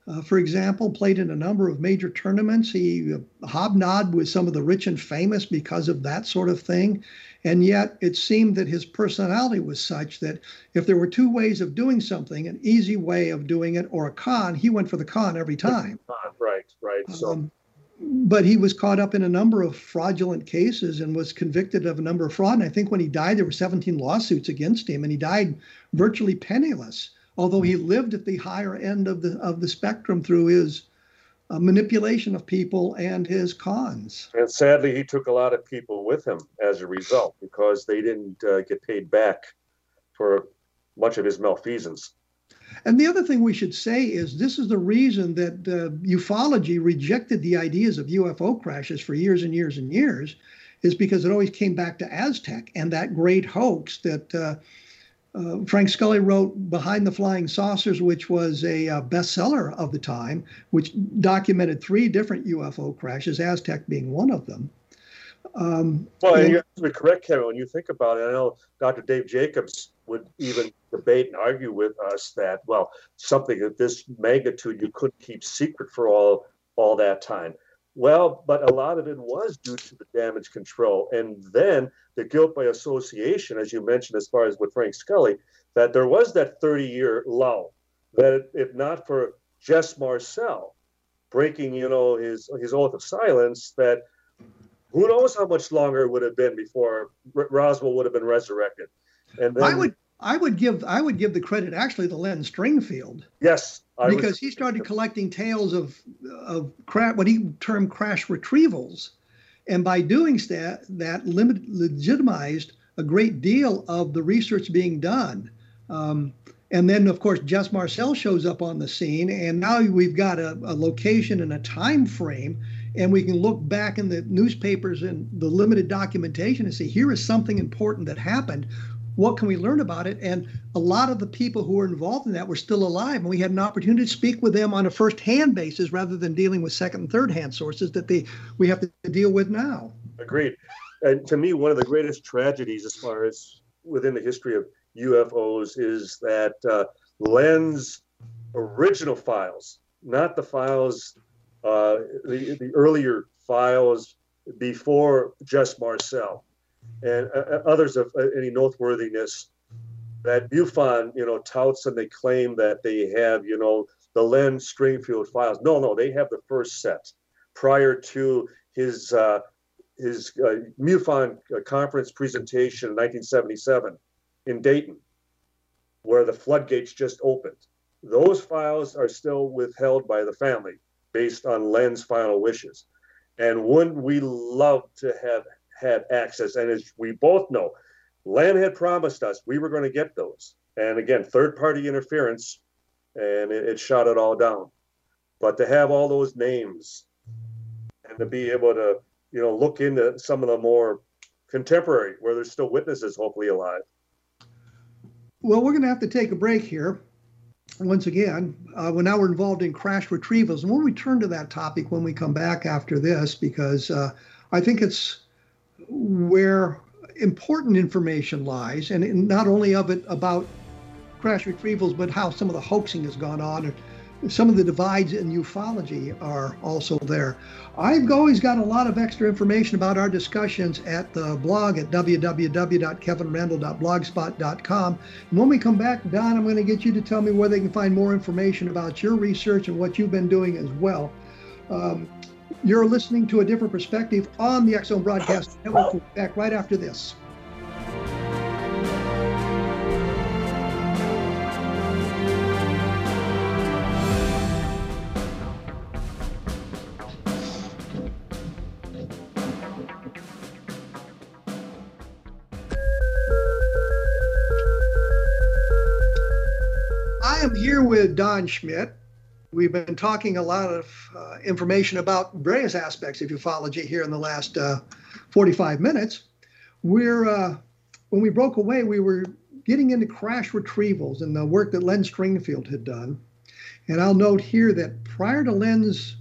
uh, for example, played in a number of major tournaments. He uh, hobnobbed with some of the rich and famous because of that sort of thing. And yet it seemed that his personality was such that if there were two ways of doing something, an easy way of doing it or a con, he went for the con every time. Right, right. So. Um, but he was caught up in a number of fraudulent cases and was convicted of a number of fraud. And I think when he died, there were 17 lawsuits against him, and he died virtually penniless although he lived at the higher end of the of the spectrum through his uh, manipulation of people and his cons. And sadly, he took a lot of people with him as a result because they didn't uh, get paid back for much of his malfeasance. And the other thing we should say is this is the reason that uh, ufology rejected the ideas of UFO crashes for years and years and years, is because it always came back to Aztec and that great hoax that uh, Frank Scully wrote Behind the Flying Saucers, which was a uh, bestseller of the time, which documented three different UFO crashes, Aztec being one of them. Um, well, and, you have to be correct, Kevin. When you think about it, I know Dr. Dave Jacobs would even debate and argue with us that, well, something of this magnitude you couldn't keep secret for all all that time. Well, but a lot of it was due to the damage control. And then the guilt by association, as you mentioned, as far as with Frank Scully, that there was that 30 year lull, that if not for Jess Marcel breaking, you know, his, his oath of silence, that who knows how much longer it would have been before Roswell would have been resurrected. And then, I would I would give I would give the credit actually to Len Stringfield. Yes, I because was, he started collecting tales of of cra- what he termed crash retrievals, and by doing that, that limit, legitimized a great deal of the research being done. Um, and then, of course, Jess Marcel shows up on the scene, and now we've got a, a location and a time frame, and we can look back in the newspapers and the limited documentation and say, here is something important that happened what can we learn about it? And a lot of the people who were involved in that were still alive, and we had an opportunity to speak with them on a first-hand basis rather than dealing with second and third-hand sources that they we have to deal with now. Agreed. And to me, one of the greatest tragedies, as far as within the history of UFOs, is that uh, Len's original files, not the files, uh, the the earlier files before Jess Marcel and uh, uh, others of uh, any noteworthiness that MUFON, you know, touts and they claim that they have, you know, the Len Stringfield files. No, no, they have the first set prior to his uh, his uh, MUFON uh, conference presentation in 1977 in Dayton, where the floodgates just opened. Those files are still withheld by the family based on Len's final wishes. And wouldn't we love to have had access. And as we both know, Len had promised us we were going to get those. And again, third party interference, and it, it shot it all down. But to have all those names and to be able to, you know, look into some of the more contemporary, where there's still witnesses hopefully alive. Well, we're going to have to take a break here. Once again, uh, well, now we're involved in crash retrievals, and we'll return to that topic when we come back after this because uh, I think it's where important information lies, and not only of it about crash retrievals, but how some of the hoaxing has gone on. And some of the divides in ufology are also there. I've always got a lot of extra information about our discussions at the blog at www.kevinrandle.blogspot.com. And when we come back, Don, I'm going to get you to tell me where they can find more information about your research and what you've been doing as well. Um, you're listening to a different perspective on the X Zone Broadcast Network. We'll back right after this. I am here with Don Schmitt, We've been talking a lot of uh, information about various aspects of ufology here in the last uh, 45 minutes. We're uh, when we broke away, we were getting into crash retrievals and the work that Len Stringfield had done. And I'll note here that prior to Len's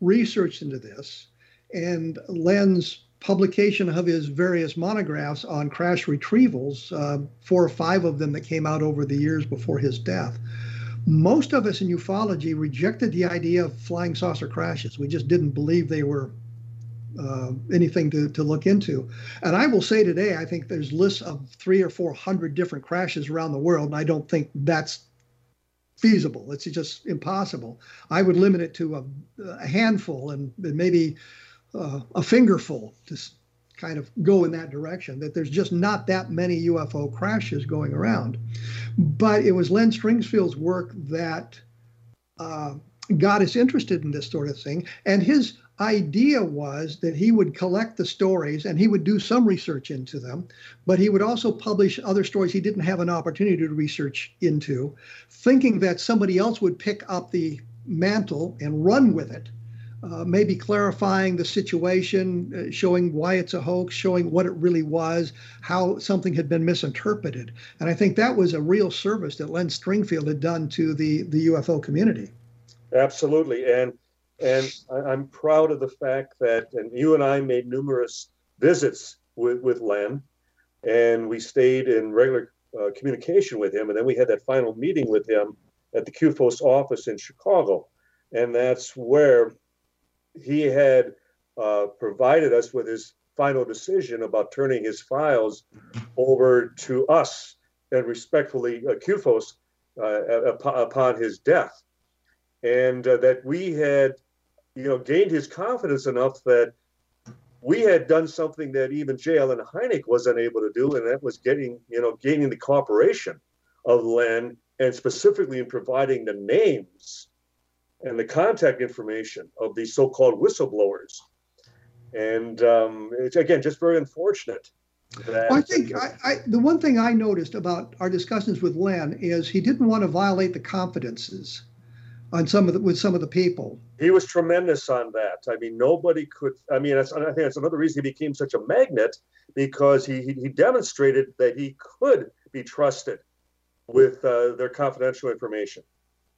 research into this and Len's publication of his various monographs on crash retrievals, uh, four or five of them that came out over the years before his death, most of us in ufology rejected the idea of flying saucer crashes. We just didn't believe they were uh, anything to, to look into. And I will say today, I think there's lists of three or four hundred different crashes around the world, and I don't think that's feasible. It's just impossible. I would limit it to a, a handful and maybe uh, a fingerful kind of go in that direction, that there's just not that many UFO crashes going around. But it was Len Stringfield's work that uh, got us interested in this sort of thing. And his idea was that he would collect the stories and he would do some research into them, but he would also publish other stories he didn't have an opportunity to research into, thinking that somebody else would pick up the mantle and run with it uh, maybe clarifying the situation, uh, showing why it's a hoax, showing what it really was, how something had been misinterpreted. And I think that was a real service that Len Stringfield had done to the, the UFO community. Absolutely. And and I'm proud of the fact that, and you and I made numerous visits with, with Len, and we stayed in regular uh, communication with him. And then we had that final meeting with him at the CUFOS office in Chicago. And that's where he had uh, provided us with his final decision about turning his files over to us and respectfully uh, CUFOS uh, upon his death. And uh, that we had, you know, gained his confidence enough that we had done something that even J. Allen Hynek was unable to do, and that was getting, you know, gaining the cooperation of Len and specifically in providing the names and the contact information of these so-called whistleblowers. And um, it's again just very unfortunate. That, I think I, I, the one thing I noticed about our discussions with Len is he didn't want to violate the confidences. on some of the with some of the people. He was tremendous on that. I mean, nobody could. I mean, that's, I think that's another reason he became such a magnet because he he, he demonstrated that he could be trusted with uh, their confidential information.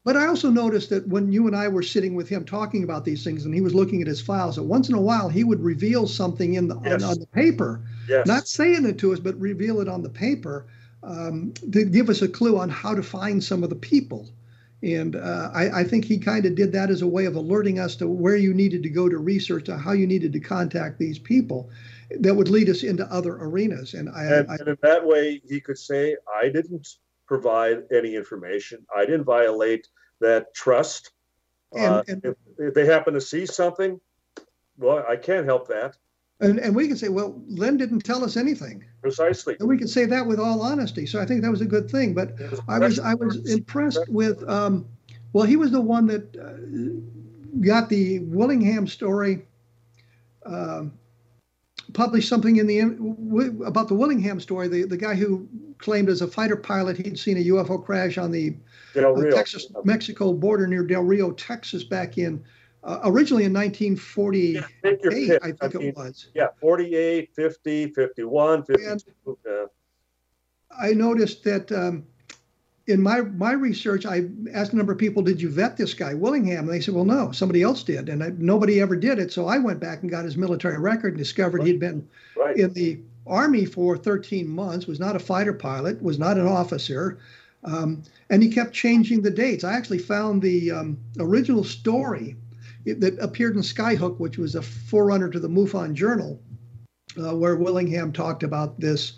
But I also noticed that when you and I were sitting with him talking about these things, and he was looking at his files, that once in a while he would reveal something in the yes. on, on, the paper, yes. not saying it to us, but reveal it on the paper um, to give us a clue on how to find some of the people. And uh, I, I, think he kind of did that as a way of alerting us to where you needed to go to research, to how you needed to contact these people. That would lead us into other arenas. And, I, and, I, and in that way, he could say, "I didn't provide any information. I didn't violate that trust. And, uh, and if, if, they happen to see something, well, I can't help that. And, and we can say, well, Len didn't tell us anything. Precisely. And we can say that with all honesty. So I think that was a good thing. But was I was I was impressed with. Um, well, he was the one that uh, got the Willingham story. Um, published something in the about the Willingham story. The the guy who claimed as a fighter pilot he'd seen a UFO crash on the uh, Texas Mexico border near Del Rio, Texas, back in uh, originally in 1948, yeah, I think I mean, it was. Yeah, 48, 50, 51, 52. Uh, I noticed that um, in my my research, I asked a number of people, "Did you vet this guy, Willingham?" And they said, "Well, no, somebody else did, and I, nobody ever did it." So I went back and got his military record and discovered right. he'd been right. in the army for 13 months, was not a fighter pilot, was not an officer, um, and he kept changing the dates. I actually found the um, original story that appeared in Skyhook, which was a forerunner to the MUFON Journal, uh, where Willingham talked about this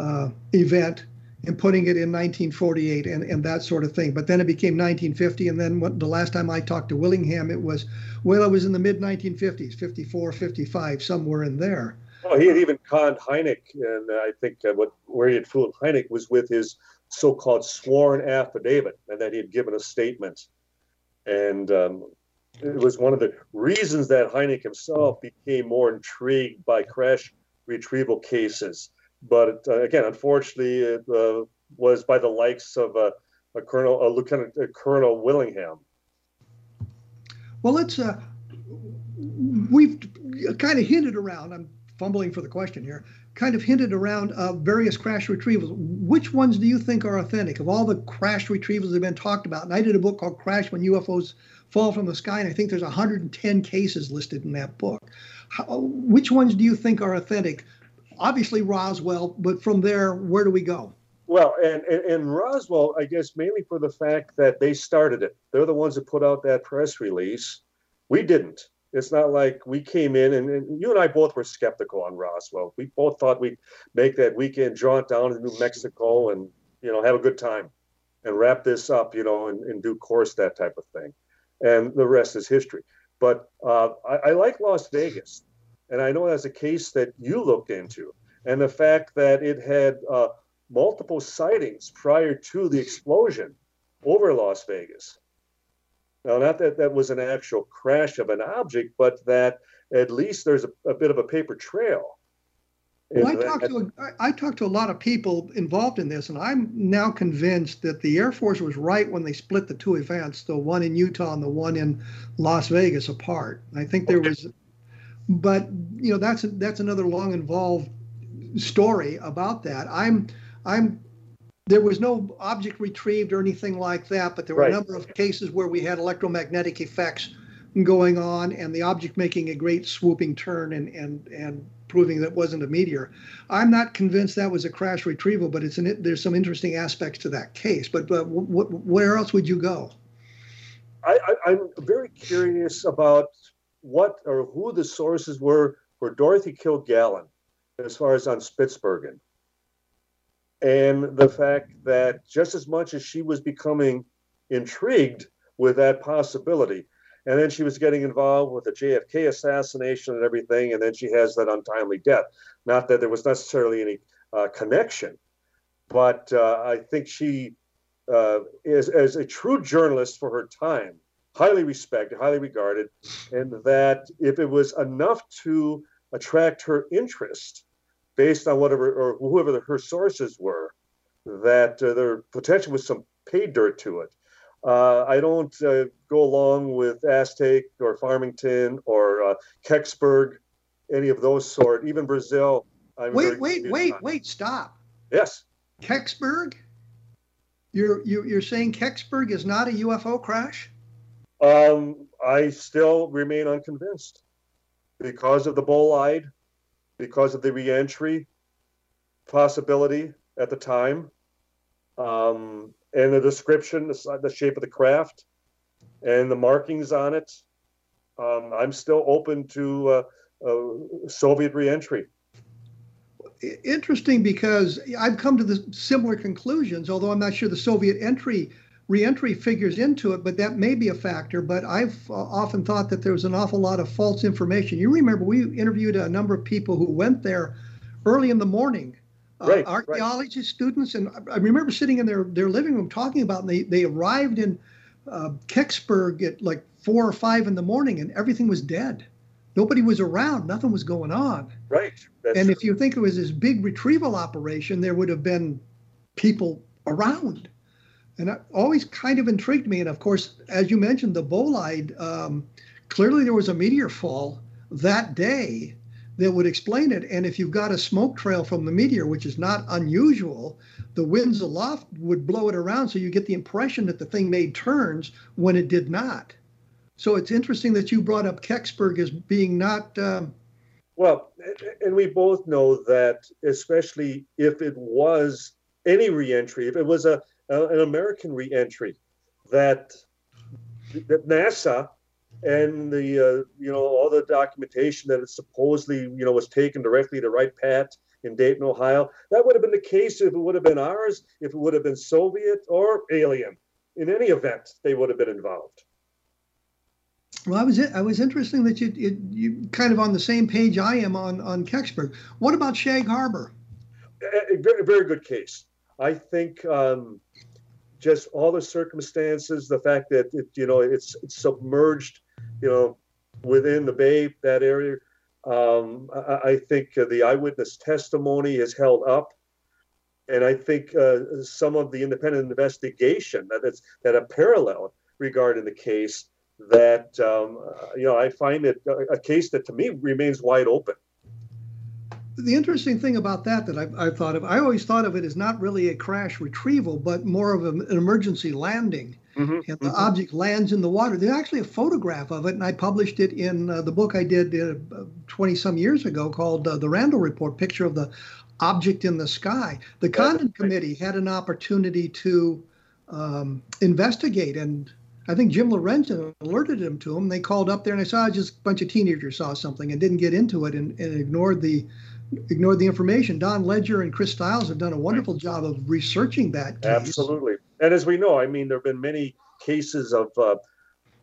uh, event and putting it in 1948 and, and that sort of thing. But then it became 1950. And then what, the last time I talked to Willingham, it was, well, it was in the mid 1950s, 54, 55, somewhere in there. Oh, he had even conned Hynek. And I think uh, what where he had fooled Hynek was with his so called sworn affidavit and that he had given a statement. And um, it was one of the reasons that Hynek himself became more intrigued by crash retrieval cases but uh, again, unfortunately, it uh, was by the likes of a, a Colonel, a Lieutenant a Colonel Willingham. Well, let's. Uh, we've kind of hinted around. I'm fumbling for the question here. Kind of hinted around uh, various crash retrievals. Which ones do you think are authentic of all the crash retrievals that have been talked about? And I did a book called Crash When UFOs Fall from the Sky, and I think there's 110 cases listed in that book. How, which ones do you think are authentic? obviously Roswell, but from there, where do we go? Well, and, and, and, Roswell, I guess mainly for the fact that they started it. They're the ones that put out that press release. We didn't. It's not like we came in and, and you and I both were skeptical on Roswell. We both thought we'd make that weekend jaunt down to New Mexico and you know have a good time and wrap this up, you know, in, in due course, that type of thing. And the rest is history. But uh, I, I like Las Vegas and I know that's a case that you looked into, and the fact that it had uh, multiple sightings prior to the explosion over Las Vegas. Now, not that that was an actual crash of an object, but that at least there's a, a bit of a paper trail. Well, I talked to a, I talked to a lot of people involved in this, and I'm now convinced that the Air Force was right when they split the two events, the one in Utah and the one in Las Vegas, apart. I think there was but you know that's that's another long involved story about that. I'm I'm there was no object retrieved or anything like that, but there were right. a number of cases where we had electromagnetic effects going on and the object making a great swooping turn and and and proving that wasn't a meteor. I'm not convinced that was a crash retrieval, but it's an, there's some interesting aspects to that case. But but w- where else would you go? I, I, I'm very curious about what or who the sources were for Dorothy Kilgallen as far as on Spitsbergen. And the fact that just as much as she was becoming intrigued with that possibility, and then she was getting involved with the JFK assassination and everything, and then she has that untimely death. Not that there was necessarily any uh, connection, but uh, I think she, uh, is as a true journalist for her time, highly respected, highly regarded, and that if it was enough to attract her interest based on whatever or whoever the, her sources were, that uh, there potentially was some paid dirt to it. Uh, I don't uh, go along with Aztec or Farmington or uh, Kecksburg, any of those sort. Even Brazil. I'm wait, wait, wait, on. wait! Stop. Yes. Kecksburg. You're you, you're saying Kecksburg is not a UFO crash? Um, I still remain unconvinced because of the bolide, because of the reentry possibility at the time, um, and the description, the, shape of the craft, and the markings on it. Um, I'm still open to uh, uh, Soviet reentry. Interesting because I've come to the similar conclusions, although I'm not sure the Soviet entry reentry figures into it, but that may be a factor. But I've uh, often thought that there was an awful lot of false information. You remember we interviewed a number of people who went there early in the morning, uh, right, archaeology right. students, and I remember sitting in their their living room talking about. And they they arrived in uh, Kecksburg at like four or five in the morning, and everything was dead. Nobody was around. Nothing was going on. Right. That's and true. if you think it was this big retrieval operation, there would have been people around and that always kind of intrigued me. And of course, as you mentioned, the bolide, um, clearly there was a meteor fall that day that would explain it. And if you've got a smoke trail from the meteor, which is not unusual, the winds aloft would blow it around. So you get the impression that the thing made turns when it did not. So it's interesting that you brought up Kecksburg as being not. Um, well, and we both know that, especially if it was any reentry, if it was a uh, an American reentry that that NASA and the uh, you know all the documentation that it supposedly you know was taken directly to Wright Pat in Dayton, Ohio. That would have been the case if it would have been ours, if it would have been Soviet or alien. In any event, they would have been involved. Well, I was I was interesting that you, you you kind of on the same page I am on on Kecksburg. What about Shag Harbor? A, a very, very good case. I think um, just all the circumstances, the fact that it, you know it's, it's submerged, you know, within the bay that area. Um, I, I, think the eyewitness testimony is held up, and I think uh, some of the independent investigation that is that a parallel regarding the case that um, you know I find it a case that to me remains wide open the interesting thing about that that I've, I've, thought of, I always thought of it as not really a crash retrieval, but more of an emergency landing. Mm-hmm, and the mm-hmm. object lands in the water. There's actually a photograph of it, and I published it in uh, the book I did 20 uh, some years ago called uh, The Randle Report Picture of the Object in the Sky. The Condon Committee had an opportunity to um, investigate, and I think Jim Lorenzen alerted him to them. They called up there, and I saw just a bunch of teenagers saw something and didn't get into it and, and ignored the ignored the information. Don Ledger and Chris Styles have done a wonderful job of researching that. Case. Absolutely. And as we know, I mean, there have been many cases of uh,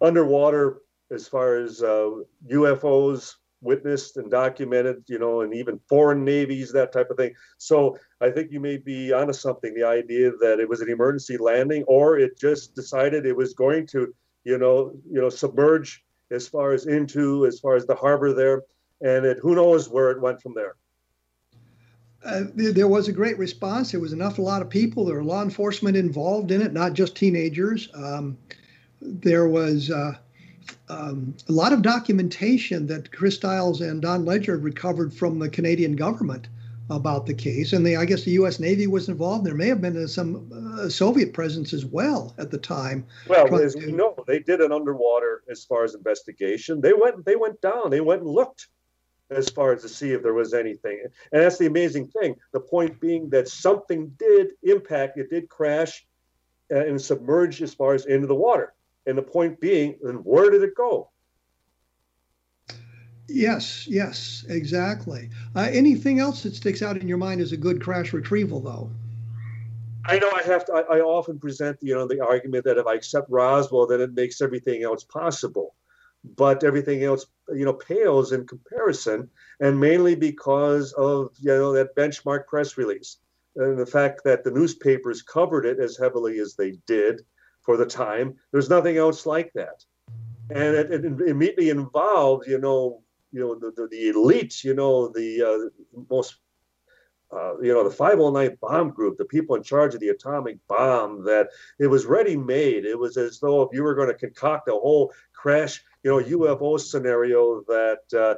underwater as far as uh, UFOs witnessed and documented, you know, and even foreign navies, that type of thing. So I think you may be onto something. The idea that it was an emergency landing, or it just decided it was going to, you know, you know, submerge as far as into as far as the harbor there, and it who knows where it went from there. Uh, there was a great response. There was enough, a lot of people. There were law enforcement involved in it, not just teenagers. Um, there was uh, um, a lot of documentation that Chris Styles and Don Ledger recovered from the Canadian government about the case, and they, I guess the U.S. Navy was involved. There may have been some uh, Soviet presence as well at the time. Well, as to... we know, they did an underwater as far as investigation. They went, they went down. They went and looked as far as to see if there was anything. And that's the amazing thing. The point being that something did impact, it did crash uh, and submerge as far as into the water. And the point being, then where did it go? Yes, yes, exactly. Uh, anything else that sticks out in your mind as a good crash retrieval, though? I know I have to. I, I often present, you know, the argument that if I accept Roswell, then it makes everything else possible but everything else, you know, pales in comparison, and mainly because of you know that benchmark press release and the fact that the newspapers covered it as heavily as they did for the time. There's nothing else like that, and it, it immediately involved, you know, you know, the, the, the elite, you know, the uh, most uh, you know, the 509 bomb group, the people in charge of the atomic bomb, that it was ready made. It was as though if you were going to concoct a whole crash, you know, UFO scenario that uh,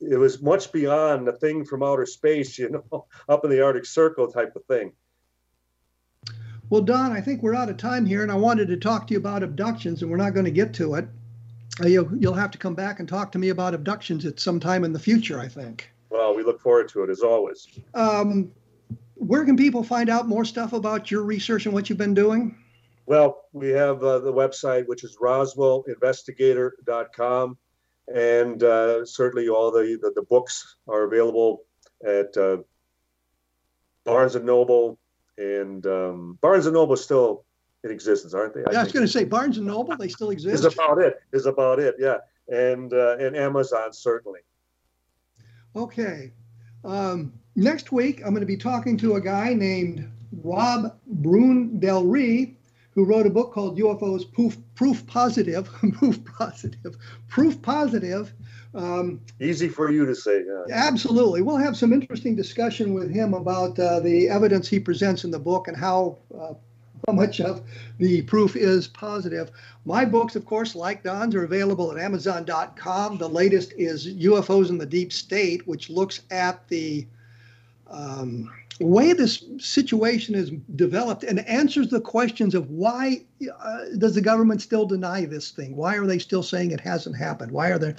it was much beyond the thing from outer space, you know, up in the Arctic Circle type of thing. Well, Don, I think we're out of time here, and I wanted to talk to you about abductions, and we're not going to get to it. Uh, you'll, you'll have to come back and talk to me about abductions at some time in the future, I think. Well, we look forward to it as always. Um, where can people find out more stuff about your research and what you've been doing? Well, we have uh, the website, which is roswellinvestigator.com. And uh, certainly all the, the, the, books are available at uh, Barnes and Noble. And um, Barnes and Noble is still in existence, aren't they? I, yeah, I was going to say Barnes and Noble, they still exist. Is about it. Is about it. Yeah, and uh, and Amazon certainly. Okay. Um, next week, I'm going to be talking to a guy named Rob Brun Del Rey, who wrote a book called UFOs Proof, Proof Positive. Proof Positive. Proof Positive. Um, Easy for you to say. Yeah. Absolutely. We'll have some interesting discussion with him about uh, the evidence he presents in the book and how. Uh, how much of the proof is positive. My books, of course, like Don's, are available at Amazon.com. The latest is UFOs in the Deep State, which looks at the um, way this situation is developed and answers the questions of why uh, does the government still deny this thing? Why are they still saying it hasn't happened? Why are they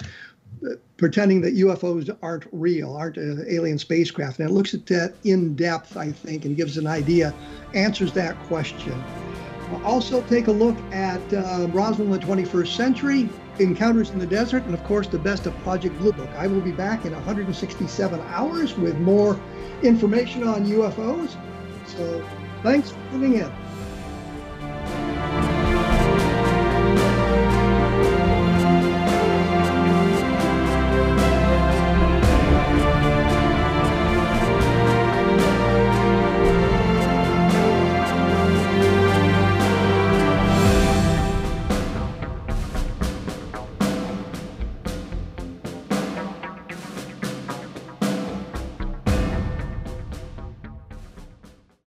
uh, pretending that UFOs aren't real, aren't uh, alien spacecraft? And it looks at that in depth, I think, and gives an idea, answers that question. Also, take a look at uh, Roswell in the 21st century, Encounters in the Desert, and of course, the best of Project Blue Book. I will be back in 167 hours with more information on UFOs. So, thanks for tuning in.